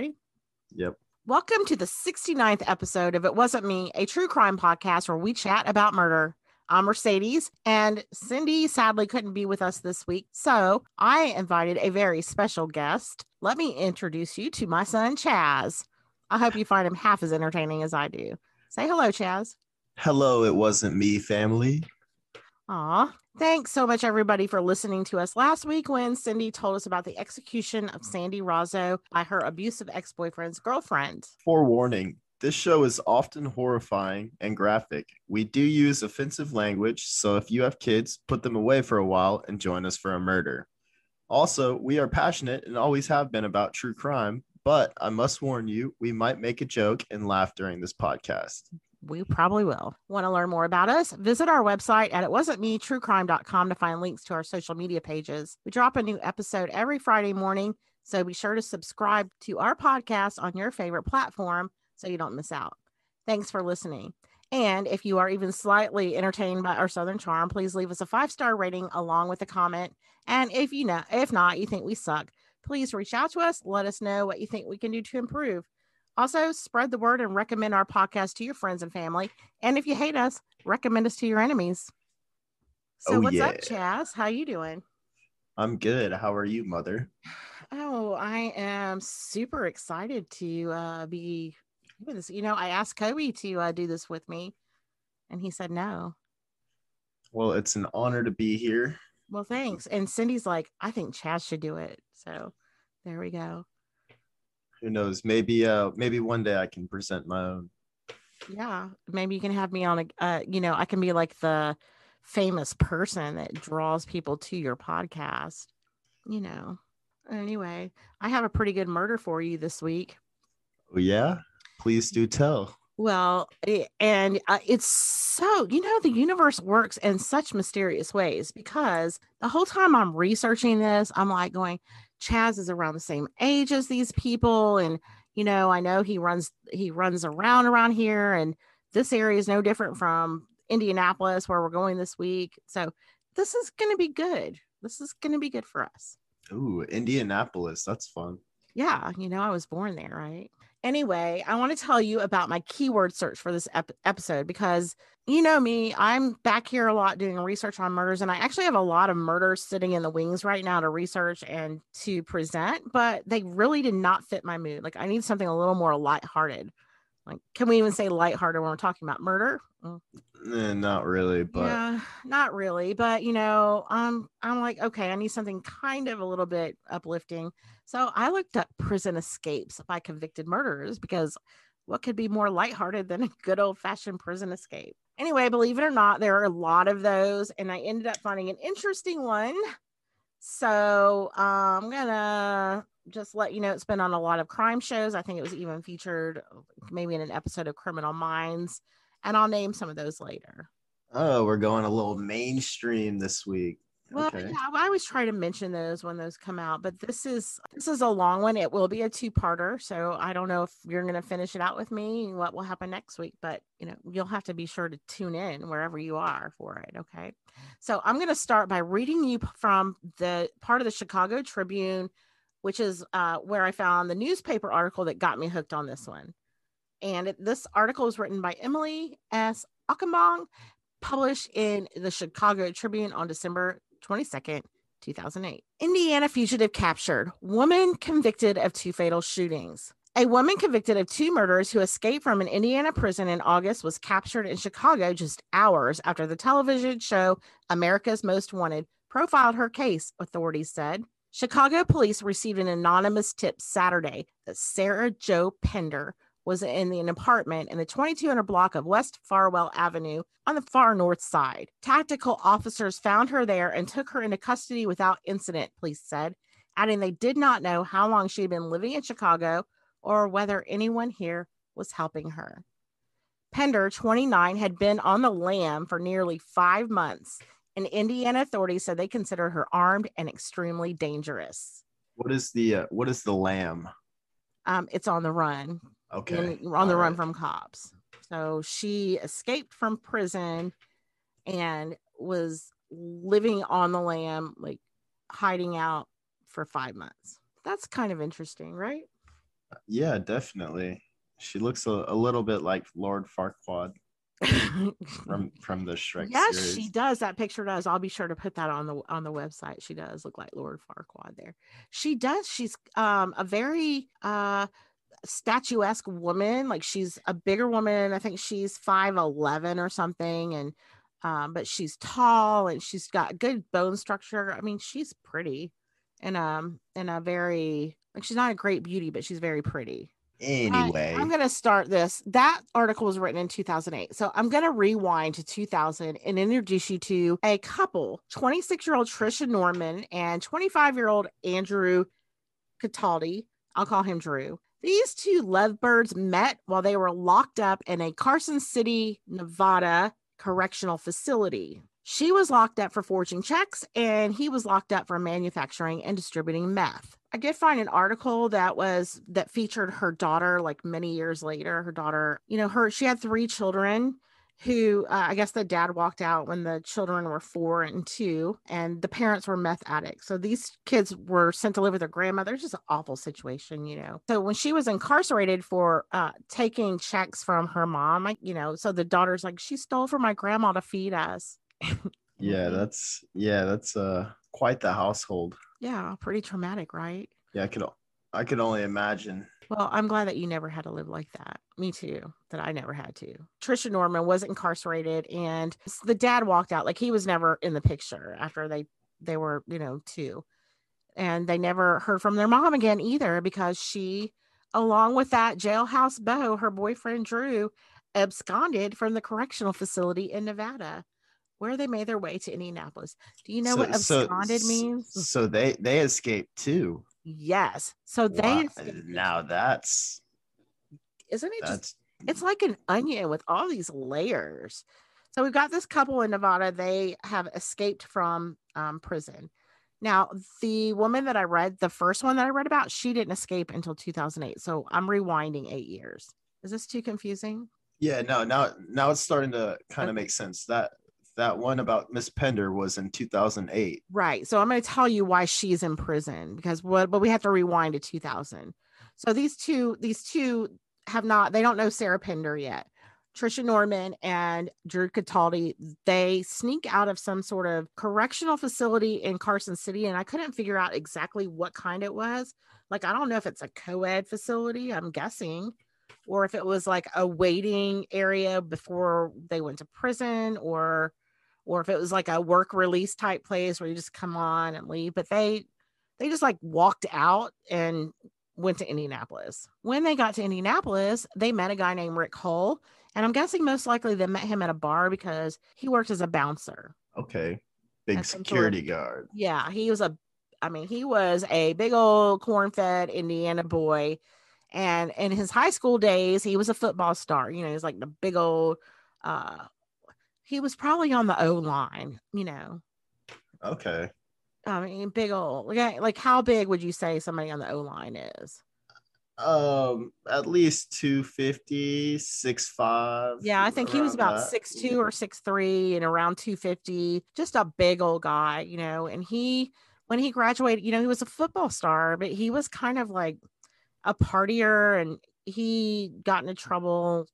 Ready? Yep. Welcome to the 69th episode of It Wasn't Me, a true crime podcast where we chat about murder. I'm Mercedes, and Cindy sadly couldn't be with us this week. So I invited a very special guest. Let me introduce you to my son, Chas. I hope you find him half as entertaining as I do. Say hello, Chas. Hello, it wasn't me, family. Aw. Thanks so much, everybody, for listening to us last week when Cindy told us about the execution of Sandy Rozzo by her abusive ex boyfriend's girlfriend. Forewarning this show is often horrifying and graphic. We do use offensive language, so if you have kids, put them away for a while and join us for a murder. Also, we are passionate and always have been about true crime, but I must warn you, we might make a joke and laugh during this podcast we probably will. Want to learn more about us? Visit our website at it wasn't me truecrime.com to find links to our social media pages. We drop a new episode every Friday morning, so be sure to subscribe to our podcast on your favorite platform so you don't miss out. Thanks for listening. And if you are even slightly entertained by our Southern charm, please leave us a five star rating along with a comment. And if you know, if not, you think we suck, please reach out to us. Let us know what you think we can do to improve. Also, spread the word and recommend our podcast to your friends and family. And if you hate us, recommend us to your enemies. So oh, what's yeah. up, Chas? How you doing? I'm good. How are you, mother? Oh, I am super excited to uh, be doing this. You know, I asked Kobe to uh, do this with me, and he said no. Well, it's an honor to be here. Well, thanks. And Cindy's like, I think Chas should do it. So there we go who knows? Maybe uh maybe one day I can present my own. Yeah, maybe you can have me on a uh, you know, I can be like the famous person that draws people to your podcast. You know. Anyway, I have a pretty good murder for you this week. Oh yeah, please do tell. Well, and uh, it's so, you know, the universe works in such mysterious ways because the whole time I'm researching this, I'm like going, Chas is around the same age as these people. And, you know, I know he runs, he runs around around here and this area is no different from Indianapolis where we're going this week. So this is going to be good. This is going to be good for us. Ooh, Indianapolis. That's fun. Yeah. You know, I was born there, right? Anyway, I want to tell you about my keyword search for this ep- episode because you know me, I'm back here a lot doing research on murders, and I actually have a lot of murders sitting in the wings right now to research and to present, but they really did not fit my mood. Like, I need something a little more lighthearted. Like, can we even say lighthearted when we're talking about murder? Mm. Eh, not really, but yeah, not really. But you know, um, I'm like, okay, I need something kind of a little bit uplifting. So I looked up prison escapes by convicted murderers because what could be more lighthearted than a good old fashioned prison escape? Anyway, believe it or not, there are a lot of those, and I ended up finding an interesting one. So uh, I'm gonna just let you know it's been on a lot of crime shows. I think it was even featured maybe in an episode of Criminal Minds, and I'll name some of those later. Oh, we're going a little mainstream this week. Well, okay. yeah, I always try to mention those when those come out, but this is this is a long one. It will be a two-parter, so I don't know if you're going to finish it out with me. And what will happen next week? But you know, you'll have to be sure to tune in wherever you are for it. Okay, so I'm going to start by reading you from the part of the Chicago Tribune which is uh, where I found the newspaper article that got me hooked on this one. And this article was written by Emily S. Achenbach, published in the Chicago Tribune on December 22nd, 2008. Indiana fugitive captured, woman convicted of two fatal shootings. A woman convicted of two murders who escaped from an Indiana prison in August was captured in Chicago just hours after the television show America's Most Wanted profiled her case, authorities said. Chicago police received an anonymous tip Saturday that Sarah Jo Pender was in an apartment in the 2200 block of West Farwell Avenue on the far north side. Tactical officers found her there and took her into custody without incident, police said, adding they did not know how long she had been living in Chicago or whether anyone here was helping her. Pender, 29, had been on the lam for nearly five months and Indiana authorities said they consider her armed and extremely dangerous. What is the uh, what is the lam? Um, it's on the run. Okay. On the All run right. from cops. So she escaped from prison and was living on the lam, like hiding out for five months. That's kind of interesting, right? Yeah, definitely. She looks a, a little bit like Lord Farquaad from from the Shrek yes, series. she does. That picture does. I'll be sure to put that on the on the website. She does look like Lord Farquaad there. She does. She's um a very uh statuesque woman. Like she's a bigger woman. I think she's five eleven or something, and um, but she's tall and she's got good bone structure. I mean, she's pretty, and um, and a very like she's not a great beauty, but she's very pretty. Anyway, I, am going to start this. That article was written in 2008. So I'm going to rewind to 2000 and introduce you to a couple 26 year old Trisha Norman and 25 year old Andrew Cataldi. I'll call him Drew. These two lovebirds met while they were locked up in a Carson City, Nevada correctional facility. She was locked up for forging checks, and he was locked up for manufacturing and distributing meth. I did find an article that was that featured her daughter like many years later. Her daughter, you know, her she had three children who uh, I guess the dad walked out when the children were four and two, and the parents were meth addicts. So these kids were sent to live with their grandmother. It's just an awful situation, you know. So when she was incarcerated for uh, taking checks from her mom, like, you know, so the daughter's like, she stole from my grandma to feed us. yeah, that's yeah, that's uh quite the household. Yeah, pretty traumatic, right? Yeah, I could I could only imagine. Well, I'm glad that you never had to live like that. Me too, that I never had to. Trisha Norman was incarcerated and the dad walked out like he was never in the picture after they they were, you know, two. And they never heard from their mom again either because she along with that jailhouse beau, her boyfriend Drew absconded from the correctional facility in Nevada where they made their way to Indianapolis. Do you know So- what so- absconded means? So they they escaped too. Yes. So they Wow, now that's isn't it just it's like an onion with all these layers. So we've got this couple in Nevada. They have escaped from um, prison. Now, the woman that I read, the first one that I read about, she didn't escape until 2008. So I'm rewinding eight years. Is this too confusing? yeah, no, now now it's starting to kind of Okay. make sense. That that one about Miss Pender was in 2008. Right. So I'm going to tell you why she's in prison because what, but we have to rewind to 2000. So these two, these two have not, they don't know Sarah Pender yet. Trisha Norman and Drew Cataldi, they sneak out of some sort of correctional facility in Carson City. And I couldn't figure out exactly what kind it was. Like, I don't know if it's a co ed facility, I'm guessing, or if it was like a waiting area before they went to prison, or or if it was like a work release type place where you just come on and leave. But they they just like walked out and went to Indianapolis. When they got to Indianapolis, they met a guy named Rick Hull. And I'm guessing most likely they met him at a bar because he worked as a bouncer. Okay, big some sort of- security guard. Yeah, he was a I mean, he was a big old corn-fed Indiana boy. And in his high school days, he was a football star. You know, he's like the big old uh he was probably on the O line, you know. Okay, I mean, big old like, like how big would you say somebody on the O line is? um, at least 250, 6'5". Yeah, I think he was about that. six two or six three and around 250, just a big old guy, you know. And he when he graduated, you know, he was a football star, but he was kind of like a partier and he got into trouble.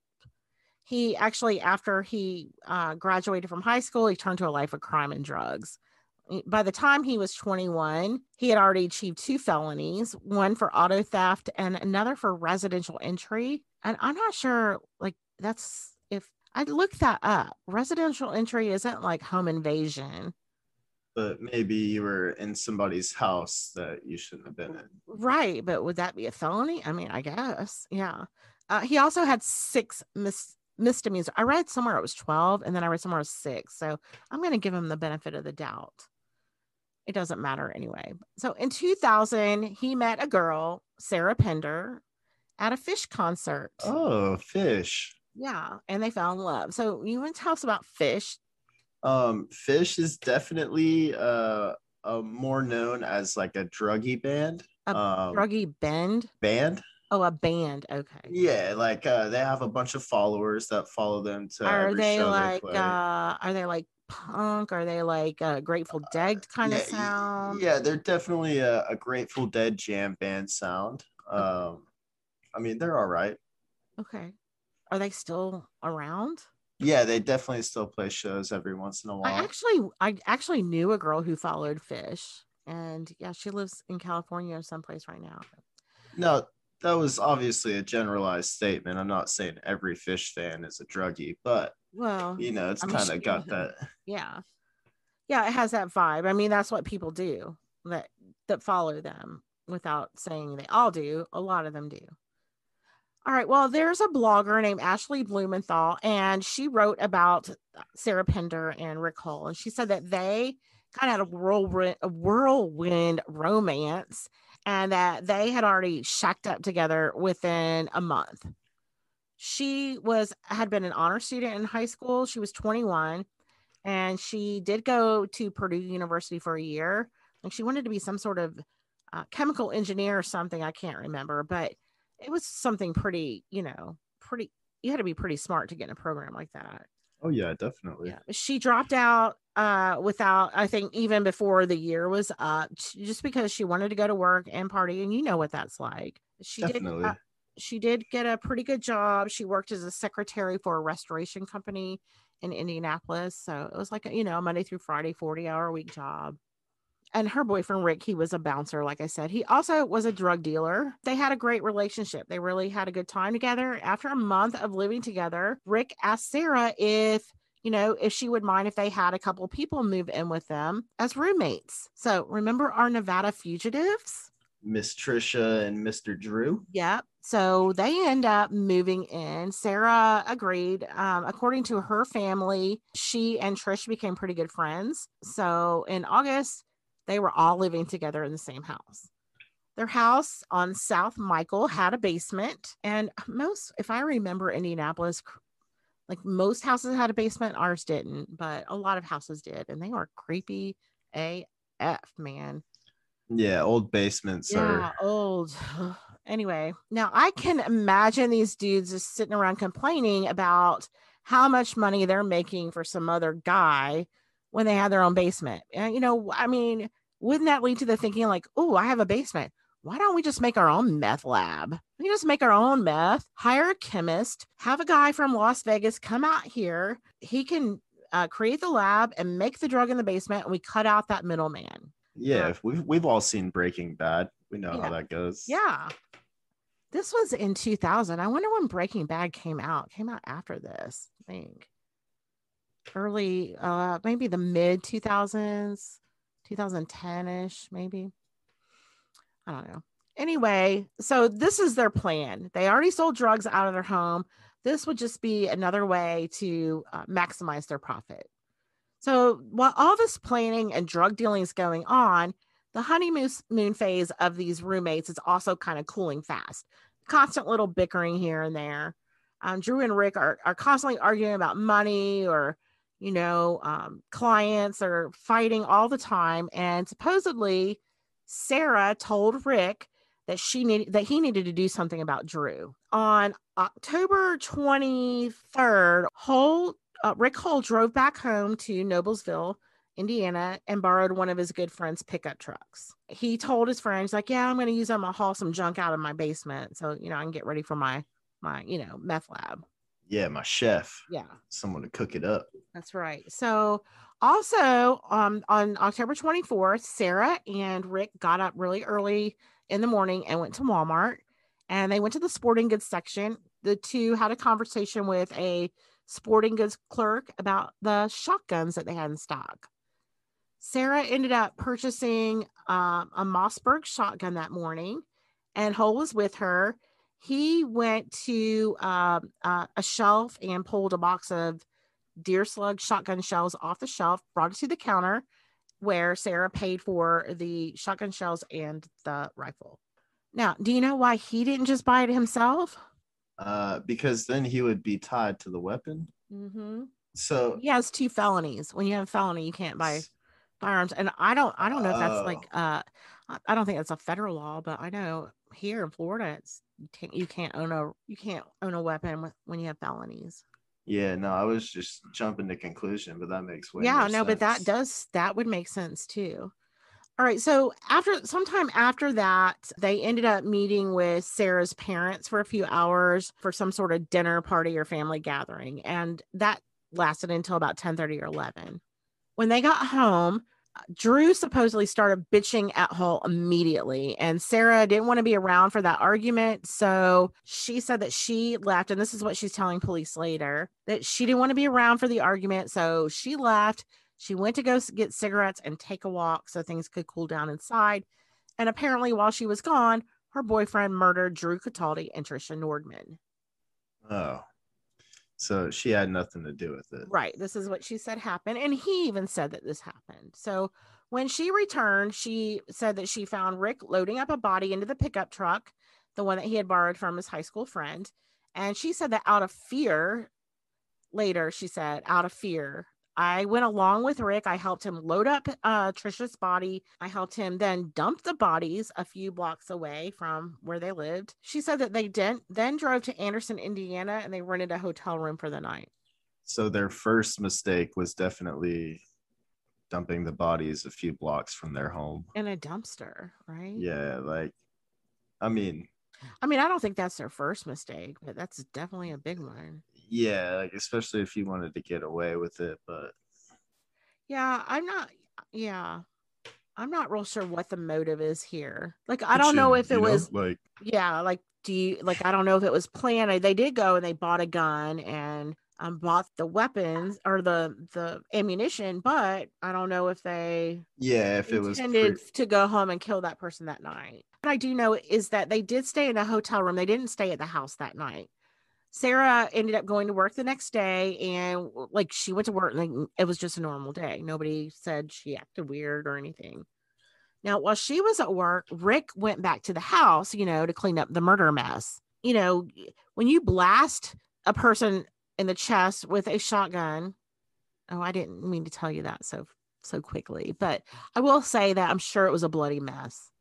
He actually, after he uh, graduated from high school, he turned to a life of crime and drugs. By the time he was 21, he had already achieved two felonies, one for auto theft and another for residential entry. And I'm not sure, like, that's if I looked that up. Residential entry isn't like home invasion. But maybe you were in somebody's house that you shouldn't have been in. Right. But would that be a felony? I mean, I guess. Yeah. Uh, he also had six mis- misdemeanors. I read somewhere it was 12, and then I read somewhere it was six. So I'm going to give him the benefit of the doubt. It doesn't matter anyway. So in 2000, he met a girl, Sarah Pender, at a Phish concert. Oh, Phish. Yeah. And they fell in love. So you want to tell us about Phish? Um, Phish is definitely uh, uh more known as like a druggy band. A um, Druggy Bend? band. Oh, a band. Okay. Yeah, like uh, they have a bunch of followers that follow them to are they like they uh are they like punk are they like uh grateful dead kind yeah, of sound Yeah, they're definitely a, a Grateful Dead jam band sound. Um, I mean, they're all right. Okay. Are they still around? Yeah, they definitely still play shows every once in a while. I actually I actually knew a girl who followed Phish and yeah, she lives in California someplace right now. no, that was obviously a generalized statement. I'm not saying every Phish fan is a druggie, but Well, you know, it's kind of got that. yeah. Yeah, it has that vibe. I mean, that's what people do that that follow them without saying they all do. A lot of them do. All right. Well, there's a blogger named Ashley Blumenthal, and she wrote about Sarah Pender and Rick Hull, and she said that they kind of had a whirlwind, a whirlwind romance, and that they had already shacked up together within a month. She was had been an honor student in high school. She was 21, and she did go to Purdue University for a year. Like she wanted to be some sort of uh, chemical engineer or something. I can't remember, but it was something pretty, you know, pretty. You had to be pretty smart to get in a program like that. Oh yeah, definitely. Yeah, she dropped out uh, without, I think, even before the year was up, just because she wanted to go to work and party, and you know what that's like. She Definitely. did. Uh, she did get a pretty good job. She worked as a secretary for a restoration company in Indianapolis, so it was like a, you know Monday through Friday, forty hour week job. And her boyfriend Rick, he was a bouncer, like I said. He also was a drug dealer. They had a great relationship. They really had a good time together. After a month of living together, Rick asked Sarah if you know, if she would mind if they had a couple people move in with them as roommates. So remember our Nevada fugitives? Miss Trisha and Mr. Drew. Yep. So they end up moving in. Sarah agreed. Um, according to her family, she and Trish became pretty good friends. So in August, they were all living together in the same house. Their house on South Michael had a basement, and most, if I remember Indianapolis, like most houses had a basement, ours didn't, but a lot of houses did, and they were creepy AF, man. Yeah, old basements Yeah, are old. anyway, now I can imagine these dudes just sitting around complaining about how much money they're making for some other guy when they had their own basement. And you know, I mean, wouldn't that lead to the thinking like, oh, I have a basement. Why don't we just make our own meth lab? We just make our own meth, hire a chemist, have a guy from Las Vegas come out here. He can uh, create the lab and make the drug in the basement, and we cut out that middleman. yeah, we've we've all seen Breaking Bad. We know Yeah. how that goes. Yeah. This was in 2000. I wonder when Breaking Bad came out. Came out after this, I think. Early, uh, maybe the mid 2000s, 2010 ish, maybe. I don't know. Anyway, so this is their plan. They already sold drugs out of their home. This would just be another way to uh, maximize their profit. So while all this planning and drug dealing is going on, the honeymoon moon phase of these roommates is also kind of cooling fast. Constant little bickering here and there. Um, Drew and Rick are, are constantly arguing about money or, you know, um, clients are fighting all the time. And supposedly, Sarah told Rick that she needed that he needed to do something about Drew. On October 23rd, Hull, uh, Rick Hull drove back home to Noblesville Indiana and borrowed one of his good friend's pickup trucks. He told his friends, like, yeah, I'm going to use them to haul some junk out of my basement. So, you know, I can get ready for my, my, you know, meth lab. Yeah, my chef. Yeah, Someone to cook it up. that's right. So also um, on October 24th, Sarah and Rick got up really early in the morning and went to Walmart and they went to the sporting goods section. The two had a conversation with a sporting goods clerk about the shotguns that they had in stock. Sarah ended up purchasing um, a Mossberg shotgun that morning, and Hull was with her. He went to um, uh, a shelf and pulled a box of deer slug shotgun shells off the shelf, brought it to the counter where Sarah paid for the shotgun shells and the rifle. Now, do you know why he didn't just buy it himself? Uh, because then he would be tied to the weapon. Mm-hmm. So He has two felonies. When you have a felony, you can't buy firearms. And I don't, I don't know if that's like, uh, I- don't think that's a federal law, but I know here in Florida, it's you can't, you can't own a, you can't own a weapon when you have felonies. Yeah, no, I was just jumping to conclusion, but that makes way yeah no but that does that would make sense too All right. So after sometime after that, they ended up meeting with Sarah's parents for a few hours for some sort of dinner party or family gathering. And that lasted until about 10 30 or 11. When they got home, Drew supposedly started bitching at Hull immediately, and Sarah didn't want to be around for that argument. So she said that she left, and this is what she's telling police later that she didn't want to be around for the argument. So she left. She went to go get cigarettes and take a walk so things could cool down inside. And apparently, while she was gone, her boyfriend murdered Drew Cataldi and Trisha Nordman. Oh, so she had nothing to do with it. Right. This is what she said happened. And he even said that this happened. So when she returned, she said that she found Rick loading up a body into the pickup truck, the one that he had borrowed from his high school friend. And she said that out of fear, later, she said, out of fear, I went along with Rick. I helped him load up uh, Trisha's body. I helped him then dump the bodies a few blocks away from where they lived. She said that they didn't, then drove to Anderson, Indiana, and they rented a hotel room for the night. So their first mistake was definitely dumping the bodies a few blocks from their home in a dumpster, right? Yeah, like I mean, I mean, I don't think that's their first mistake, but that's definitely a big one yeah, like especially if you wanted to get away with it, but yeah, I'm not yeah. I'm not real sure what the motive is here. Like I don't know if it was know, like yeah, like do you like I don't know if it was planned. They did go and they bought a gun and um, bought the weapons or the the ammunition, but I don't know if they yeah if it was intended pre- to go home and kill that person that night. What I do know is that they did stay in a hotel room. They didn't stay at the house that night. Sarah ended up going to work the next day and like she went to work like it was just a normal day. Nobody said she acted weird or anything. Now, while she was at work, Rick went back to the house, you know, to clean up the murder mess. You know, when you blast a person in the chest with a shotgun, oh, I didn't mean to tell you that so so quickly, but I will say that I'm sure it was a bloody mess.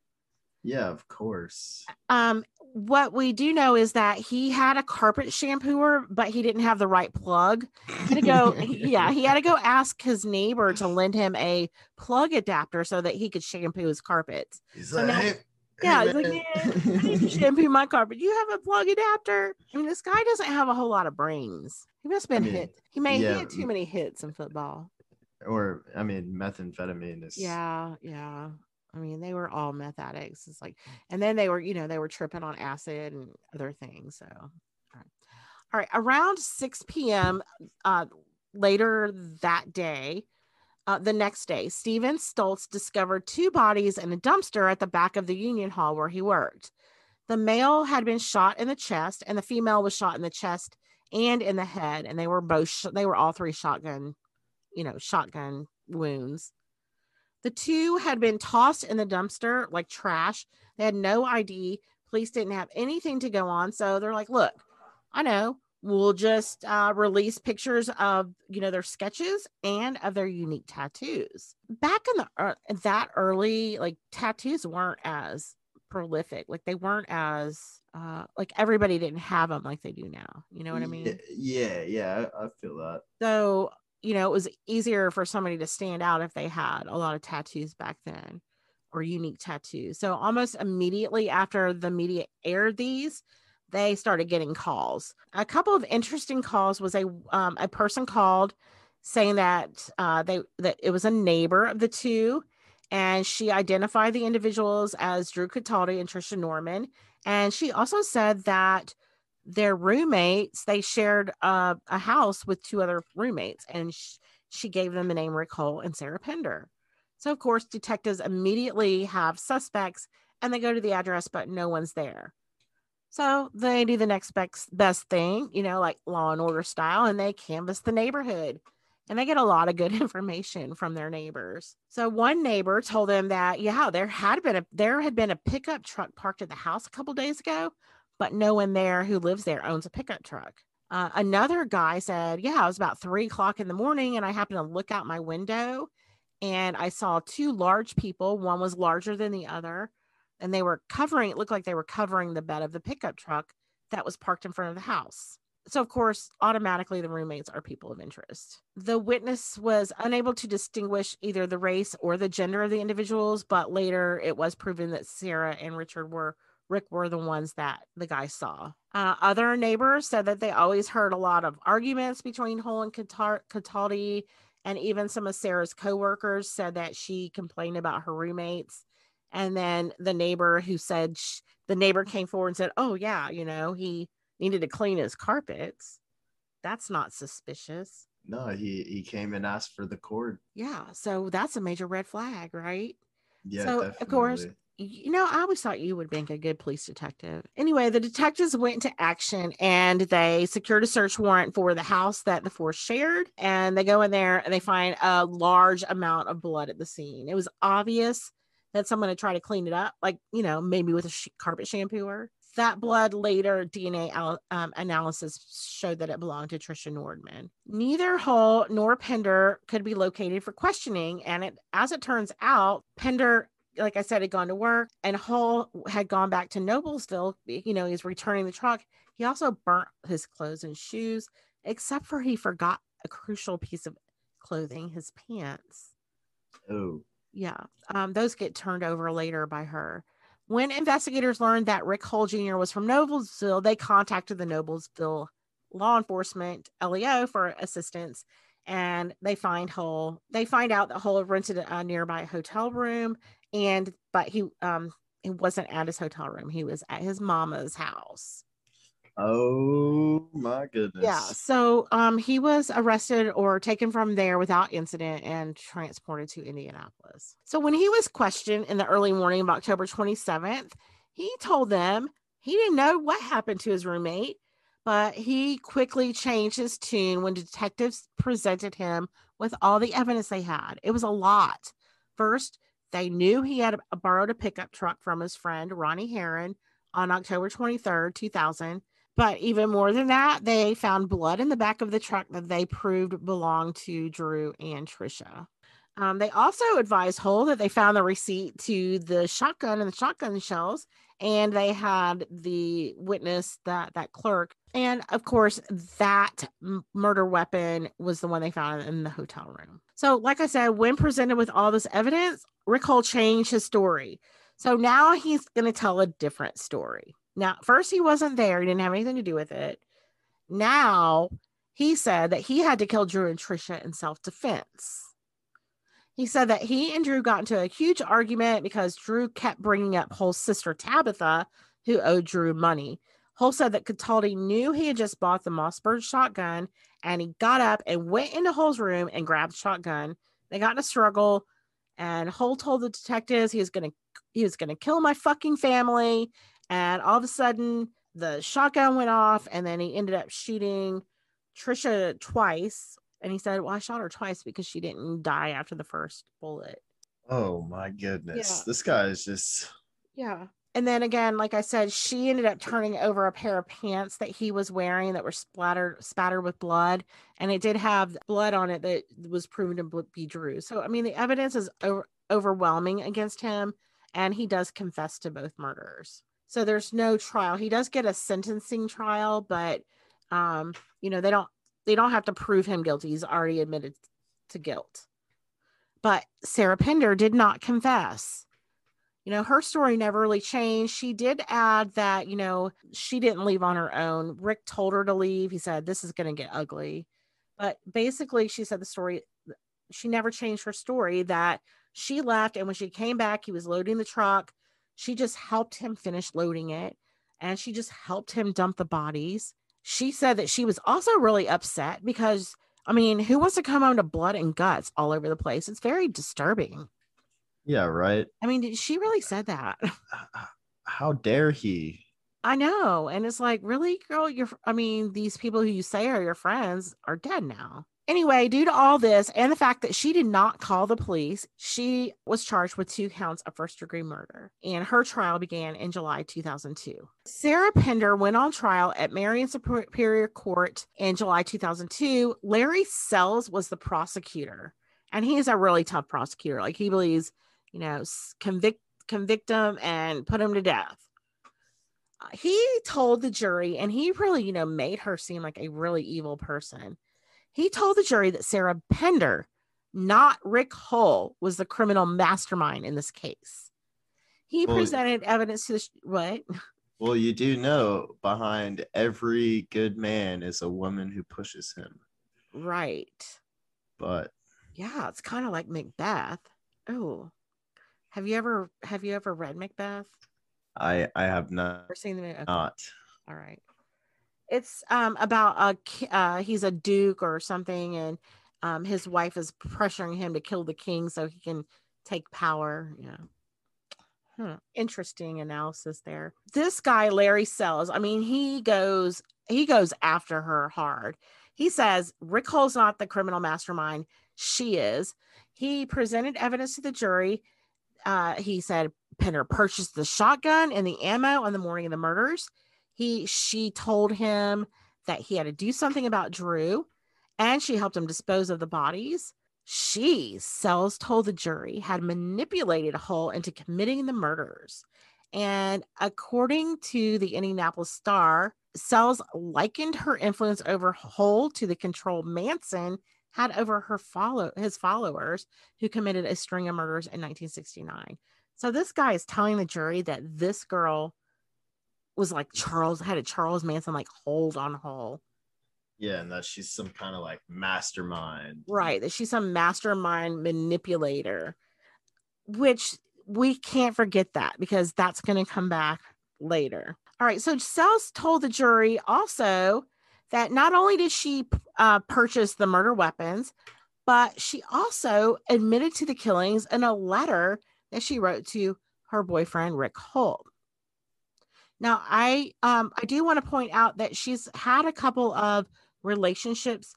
Yeah, of course. Um, what we do know is that he had a carpet shampooer, but he didn't have the right plug. He had to go, yeah, he had to go ask his neighbor to lend him a plug adapter so that he could shampoo his carpets. He's so like, now, hey, yeah, hey, he's like, yeah, I need to shampoo my carpet. You have a plug adapter? I mean, this guy doesn't have a whole lot of brains. He must have been I mean, hit. He may yeah, he had too many hits in football. Or I mean, methamphetamine is yeah, yeah. I mean, they were all meth addicts. It's like, and then they were, you know, they were tripping on acid and other things. So, all right. All right. Around 6 p.m. Uh, later that day, uh, the next day, Steven Stoltz discovered two bodies in a dumpster at the back of the Union Hall where he worked. The male had been shot in the chest, and the female was shot in the chest and in the head, and they were both sh- they were all three shotgun, you know, shotgun wounds. The two had been tossed in the dumpster like trash. They had no ID. Police didn't have anything to go on. So they're like, look, I know. We'll just uh, release pictures of, you know, their sketches and of their unique tattoos. Back in the uh, that early, like tattoos weren't as prolific. Like they weren't as uh like everybody didn't have them like they do now. You know what I mean? Yeah, yeah, I, I feel that. So you know, it was easier for somebody to stand out if they had a lot of tattoos back then or unique tattoos. So almost immediately after the media aired these, they started getting calls. A couple of interesting calls was a um, a person called saying that uh, they that it was a neighbor of the two, and she identified the individuals as Drew Cataldi and Trisha Norman, and she also said that their roommates they shared uh, a house with two other roommates and sh- she gave them the name rick Hull and sarah pender so of course detectives immediately have suspects and they go to the address but no one's there so they do the next best thing you know like law and order style and they canvass the neighborhood and they get a lot of good information from their neighbors. So one neighbor told them that yeah, there had been a there had been a pickup truck parked at the house a couple days ago, but no one there who lives there owns a pickup truck. Uh, another guy said, Yeah, it was about three o'clock in the morning, and I happened to look out my window and I saw two large people. One was larger than the other, and they were covering, it looked like they were covering the bed of the pickup truck that was parked in front of the house. so of course automatically the roommates are people of interest the witness was unable to distinguish either the race or the gender of the individuals but later it was proven that sarah and richard were rick were the ones that the guy saw uh, other neighbors said that they always heard a lot of arguments between Hull and Cataldi, and even some of sarah's co-workers said that she complained about her roommates and then the neighbor who said sh- the neighbor came forward and said oh yeah you know he needed to clean his carpets. That's not suspicious. No, he he came and asked for the cord. Yeah, so that's a major red flag, right? Yeah, so definitely. of course, you know, I always thought you would make a good police detective. Anyway, the detectives went into action and they secured a search warrant for the house that the force shared. And they go in there and they find a large amount of blood at the scene. It was obvious that someone had tried to clean it up, like, you know, maybe with a sh- carpet shampooer that blood later DNA al- um, analysis showed that it belonged to Trisha Nordman. Neither Hull nor Pender could be located for questioning, and it, as it turns out, Pender, like I said, had gone to work, and Hull had gone back to Noblesville. You know, he's returning the truck. He also burnt his clothes and shoes, except for he forgot a crucial piece of clothing, his pants. Oh. Yeah, um, those get turned over later by her. When investigators learned that Rick Hull Jr. was from Noblesville, they contacted the Noblesville law enforcement LEO for assistance and they find Hull. They find out that Hull rented a nearby hotel room and but he um he wasn't at his hotel room. He was at his mama's house. Oh my goodness. Yeah. So um he was arrested or taken from there without incident and transported to Indianapolis. So when he was questioned in the early morning of October 27th, he told them he didn't know what happened to his roommate, but he quickly changed his tune when detectives presented him with all the evidence they had. It was a lot. First, they knew he had borrowed a pickup truck from his friend Ronnie Herron on October 23rd, 2000 but even more than that, they found blood in the back of the truck that they proved belonged to Drew and Trisha. Um, they also advised Hull that they found the receipt to the shotgun and the shotgun shells, and they had the witness that that clerk, and of course that murder weapon was the one they found in the hotel room. So, like I said, when presented with all this evidence, Rick Hull changed his story. So now he's going to tell a different story. Now, first he wasn't there, he didn't have anything to do with it. Now he said that he had to kill Drew and Trisha in self defense. He said that he and Drew got into a huge argument because Drew kept bringing up Hull's sister Tabitha, who owed Drew money. Hull said that Cataldi knew he had just bought the Mossberg shotgun and he got up and went into Hull's room and grabbed the shotgun. They got in a struggle and Hull told the detectives he was going to he was going to kill my fucking family and all of a sudden, the shotgun went off, and then he ended up shooting Trisha twice. And he said, Well, I shot her twice because she didn't die after the first bullet. Oh my goodness. Yeah. This guy is just. Yeah. And then again, like I said, she ended up turning over a pair of pants that he was wearing that were splattered, spattered with blood. And it did have blood on it that was proven to be Drew. So, I mean, the evidence is over- overwhelming against him. And he does confess to both murders so there's no trial he does get a sentencing trial but um you know they don't they don't have to prove him guilty. He's already admitted to guilt. But sarah pender did not confess. You know her story never really changed. She did add that you know she didn't leave on her own. Rick told her to leave. He said this is going to get ugly. But basically she said the story she never changed her story that she left and when she came back he was loading the truck. She just helped him finish loading it and she just helped him dump the bodies. She said that she was also really upset because, I mean, who wants to come home to blood and guts all over the place? It's very disturbing. Yeah, right. I mean, she really said that. How dare he? I know. And it's like, really, girl, you're, I mean, these people who you say are your friends are dead now. Anyway, due to all this and the fact that she did not call the police, she was charged with two counts of first degree murder, and her trial began in July 2002. Sarah Pender went on trial at Marion Superior Court in July 2002. Larry Sells was the prosecutor, and he's a really tough prosecutor. Like he believes, you know, convict convict him and put him to death. Uh, he told the jury, and he really, you know, made her seem like a really evil person. He told the jury that Sarah Pender, not Rick Hull, was the criminal mastermind in this case. He Well- presented evidence to the sh- what? Well, you do know behind every good man is a woman who pushes him. Right. But Yeah, it's kind of like Macbeth. Oh, have you ever have you ever read Macbeth I I have not or seen the movie? Okay. not. All right. It's um about a uh he's a duke or something and um his wife is pressuring him to kill the king so he can take power, yeah. Hmm. Interesting analysis there. This guy Larry Sells, I mean he goes he goes after her hard. He says Rick Hull's not the criminal mastermind, she is. He presented evidence to the jury. Uh, he said Pender purchased the shotgun and the ammo on the morning of the murders he she told him that he had to do something about drew and she helped him dispose of the bodies. She sells told the jury had manipulated hull into committing the murders. And according to the indianapolis star sells likened her influence over hull to the control manson had over her follow his followers who committed a string of murders in 1969 so this guy is telling the jury that this girl was like Charles had a Charles Manson like hold on Hull. Yeah, and that she's some kind of like mastermind. Right. That she's some mastermind manipulator, which we can't forget that because that's going to come back later. All right. So Sells told the jury also that not only did she uh, purchase the murder weapons, but she also admitted to the killings in a letter that she wrote to her boyfriend, Rick Hull. Now, I um I do want to point out that she's had a couple of relationships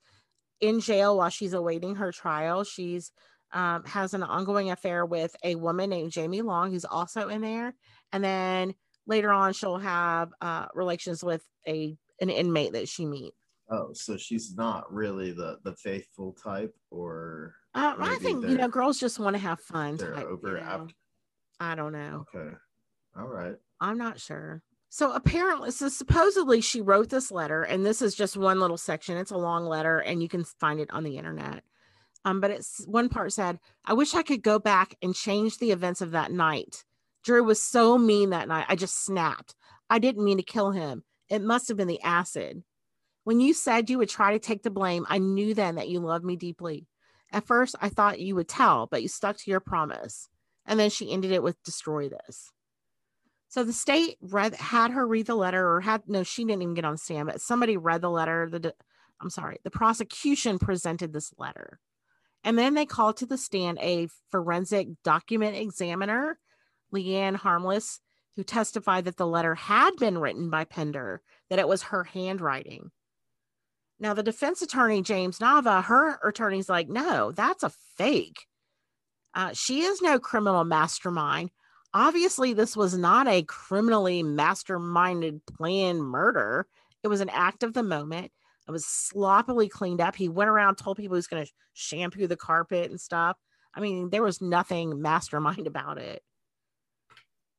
in jail while she's awaiting her trial. She's um, has an ongoing affair with a woman named Jamie Long, who's also in there, and then later on she'll have uh, relations with a an inmate that she meets. Oh, so she's not really the the faithful type, or Uh, I think you know girls just want to have fun. they're type, you know. I don't know. Okay, all right. I'm not sure. So apparently, so supposedly she wrote this letter, and this is just one little section. It's a long letter, and you can find it on the internet. Um, but it's one part said, "I wish I could go back and change the events of that night. Drew was so mean that night. I just snapped. I didn't mean to kill him. It must have been the acid. When you said you would try to take the blame, I knew then that you loved me deeply. At first, I thought you would tell, but you stuck to your promise. And then she ended it with destroy this. So the state read had her read the letter, or had no, she didn't even get on stand, but somebody read the letter. The I'm sorry, the prosecution presented this letter, and then they called to the stand a forensic document examiner, Leanne Harmless, who testified that the letter had been written by Pender, that it was her handwriting. Now the defense attorney James Nava, her attorney's like, no, that's a fake. Uh, she is no criminal mastermind obviously this was not a criminally masterminded planned murder. It was an act of the moment. It was sloppily cleaned up. He went around told people he was going to shampoo the carpet and stuff. I mean there was nothing mastermind about it.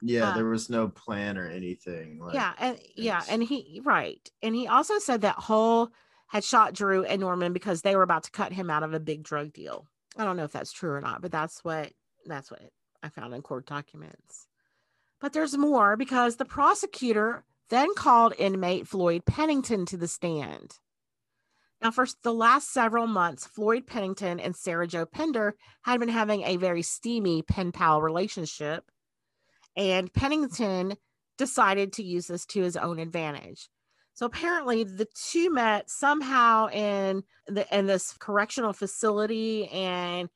Yeah, Uh, there was no plan or anything. Like, yeah and yeah and he right and he also said that hull had shot drew and norman because they were about to cut him out of a big drug deal. I don't know if that's true or not but that's what that's what i found in court documents but there's more because the prosecutor then called inmate floyd pennington to the stand now for the last several months floyd pennington and sarah jo pender had been having a very steamy pen pal relationship and pennington decided to use this to his own advantage. So apparently the two met somehow in the in this correctional facility and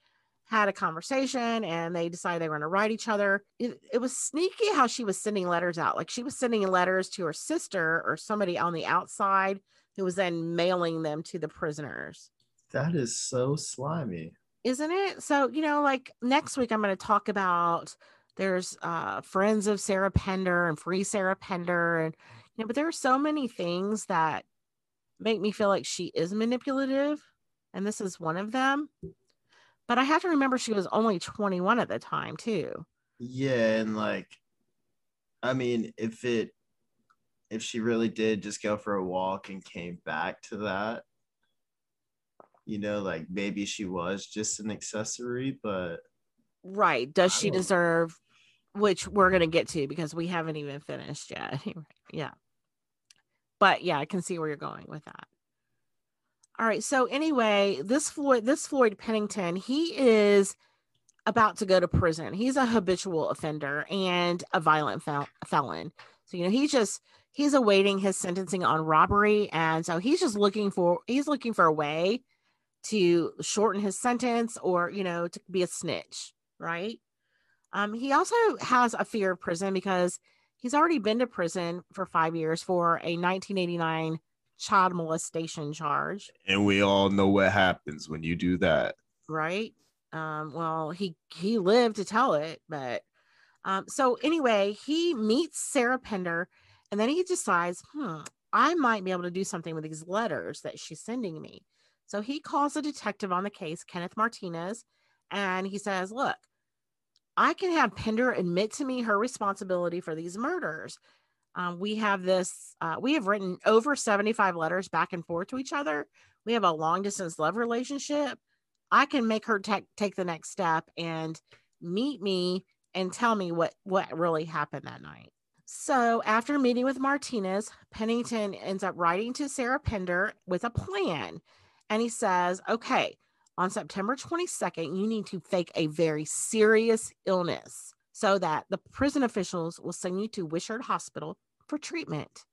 had a conversation and they decided they were going to write each other. It, it was sneaky how she was sending letters out. Like she was sending letters to her sister or somebody on the outside who was then mailing them to the prisoners. that is so slimy. Isn't it? So, you know, like next week I'm going to talk about there's uh friends of Sarah Pender and free Sarah Pender and you know, but there are so many things that make me feel like she is manipulative and this is one of them. But I have to remember she was only 21 at the time too. Yeah, and like, I mean, if it if she really did just go for a walk and came back to that, you know, like maybe she was just an accessory, but right. Does I she don't- deserve which we're gonna get to because we haven't even finished yet. yeah. But yeah, I can see where you're going with that. All right. So anyway, this Floyd, this Floyd Pennington, he is about to go to prison. He's a habitual offender and a violent fel- felon. So you know, he's just he's awaiting his sentencing on robbery, and so he's just looking for he's looking for a way to shorten his sentence or you know to be a snitch, right? Um, he also has a fear of prison because he's already been to prison for five years for a 1989 child molestation charge. And we all know what happens when you do that. right? Um well he he lived to tell it but um so anyway he meets sarah pender and then he decides hmm i might be able to do something with these letters that she's sending me. So he calls a detective on the case kenneth martinez and he says look i can have pender admit to me her responsibility for these murders um, we have this uh, we have written over 75 letters back and forth to each other we have a long distance love relationship I can make her take take the next step and meet me and tell me what what really happened that night. So after meeting with Martinez, Pennington ends up writing to Sarah Pender with a plan. And he says, okay, on September 22nd, you need to fake a very serious illness so that the prison officials will send you to Wishard Hospital for treatment.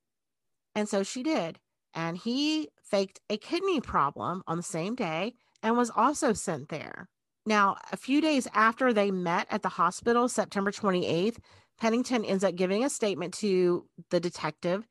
And so she did. And he faked a kidney problem on the same day and was also sent there. Now, a few days after they met at the hospital, September 28th, Pennington ends up giving a statement to the detective.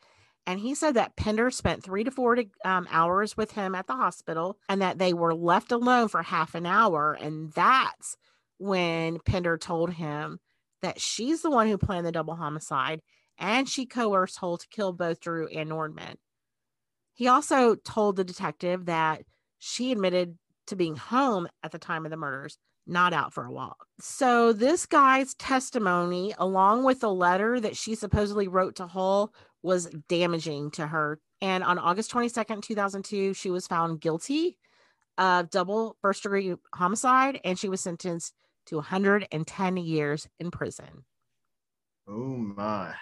And he said that Pender spent three to four um, hours with him at the hospital and that they were left alone for half an hour. And that's when Pender told him that she's the one who planned the double homicide and she coerced Hull to kill both Drew and Nordman. He also told the detective that she admitted to being home at the time of the murders, not out for a walk. So, this guy's testimony, along with the letter that she supposedly wrote to Hull, was damaging to her. And on August 22nd, 2002, she was found guilty of double first degree homicide and she was sentenced to 110 years in prison. Oh my.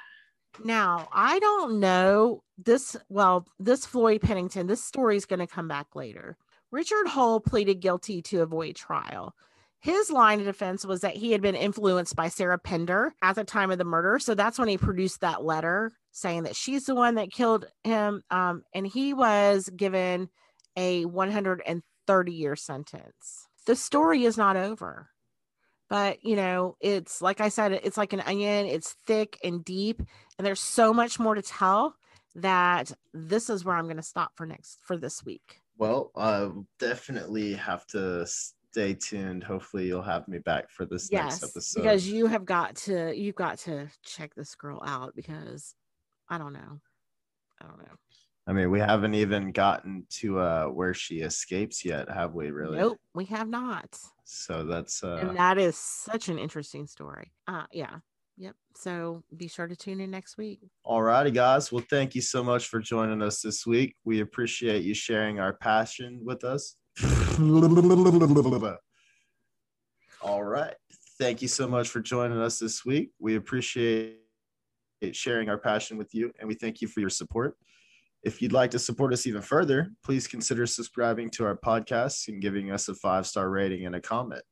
Now, I don't know this. Well, this Floyd Pennington, this story is going to come back later. Richard Hull pleaded guilty to avoid trial. His line of defense was that he had been influenced by Sarah Pender at the time of the murder. So that's when he produced that letter saying that she's the one that killed him. Um, and he was given a 130 year sentence. The story is not over. But, you know, it's like I said, it's like an onion, it's thick and deep, and there's so much more to tell that this is where I'm going to stop for next for this week. Well, I definitely have to stay tuned. Hopefully, you'll have me back for this yes, next episode. because you have got to you've got to check this girl out because I don't know. I don't know. I mean, we haven't even gotten to uh where she escapes yet, have we? Really? Nope, we have not. So that's uh and that is such an interesting story. Uh yeah. Yep. So be sure to tune in next week. all righty, guys. Well, thank you so much for joining us this week. We appreciate you sharing our passion with us. All right. Thank you so much for joining us this week. We appreciate sharing our passion with you, and we thank you for your support. If you'd like to support us even further, please consider subscribing to our podcast and giving us a five star rating and a comment.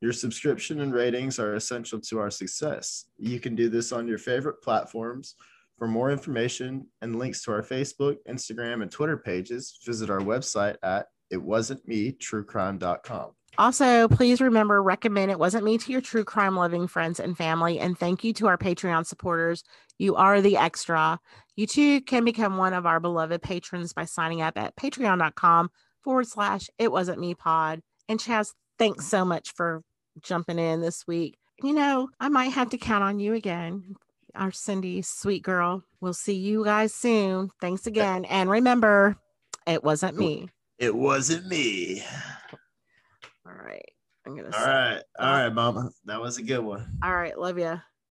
Your subscription and ratings are essential to our success. You can do this on your favorite platforms. For more information and links to our Facebook, Instagram, and Twitter pages, visit our website at itwasn'tme.truecrime.com. Also, please remember recommend it wasn't me to your true crime loving friends and family. And thank you to our Patreon supporters. You are the extra. You too can become one of our beloved patrons by signing up at patreon.com forward slash it wasn't me pod. And Chas, thanks so much for jumping in this week. You know, I might have to count on you again. Our Cindy, sweet girl. We'll see you guys soon. Thanks again. And remember, it wasn't me. It wasn't me. All right. I'm gonna All right. All right, mama. That was a good one. All right, love ya.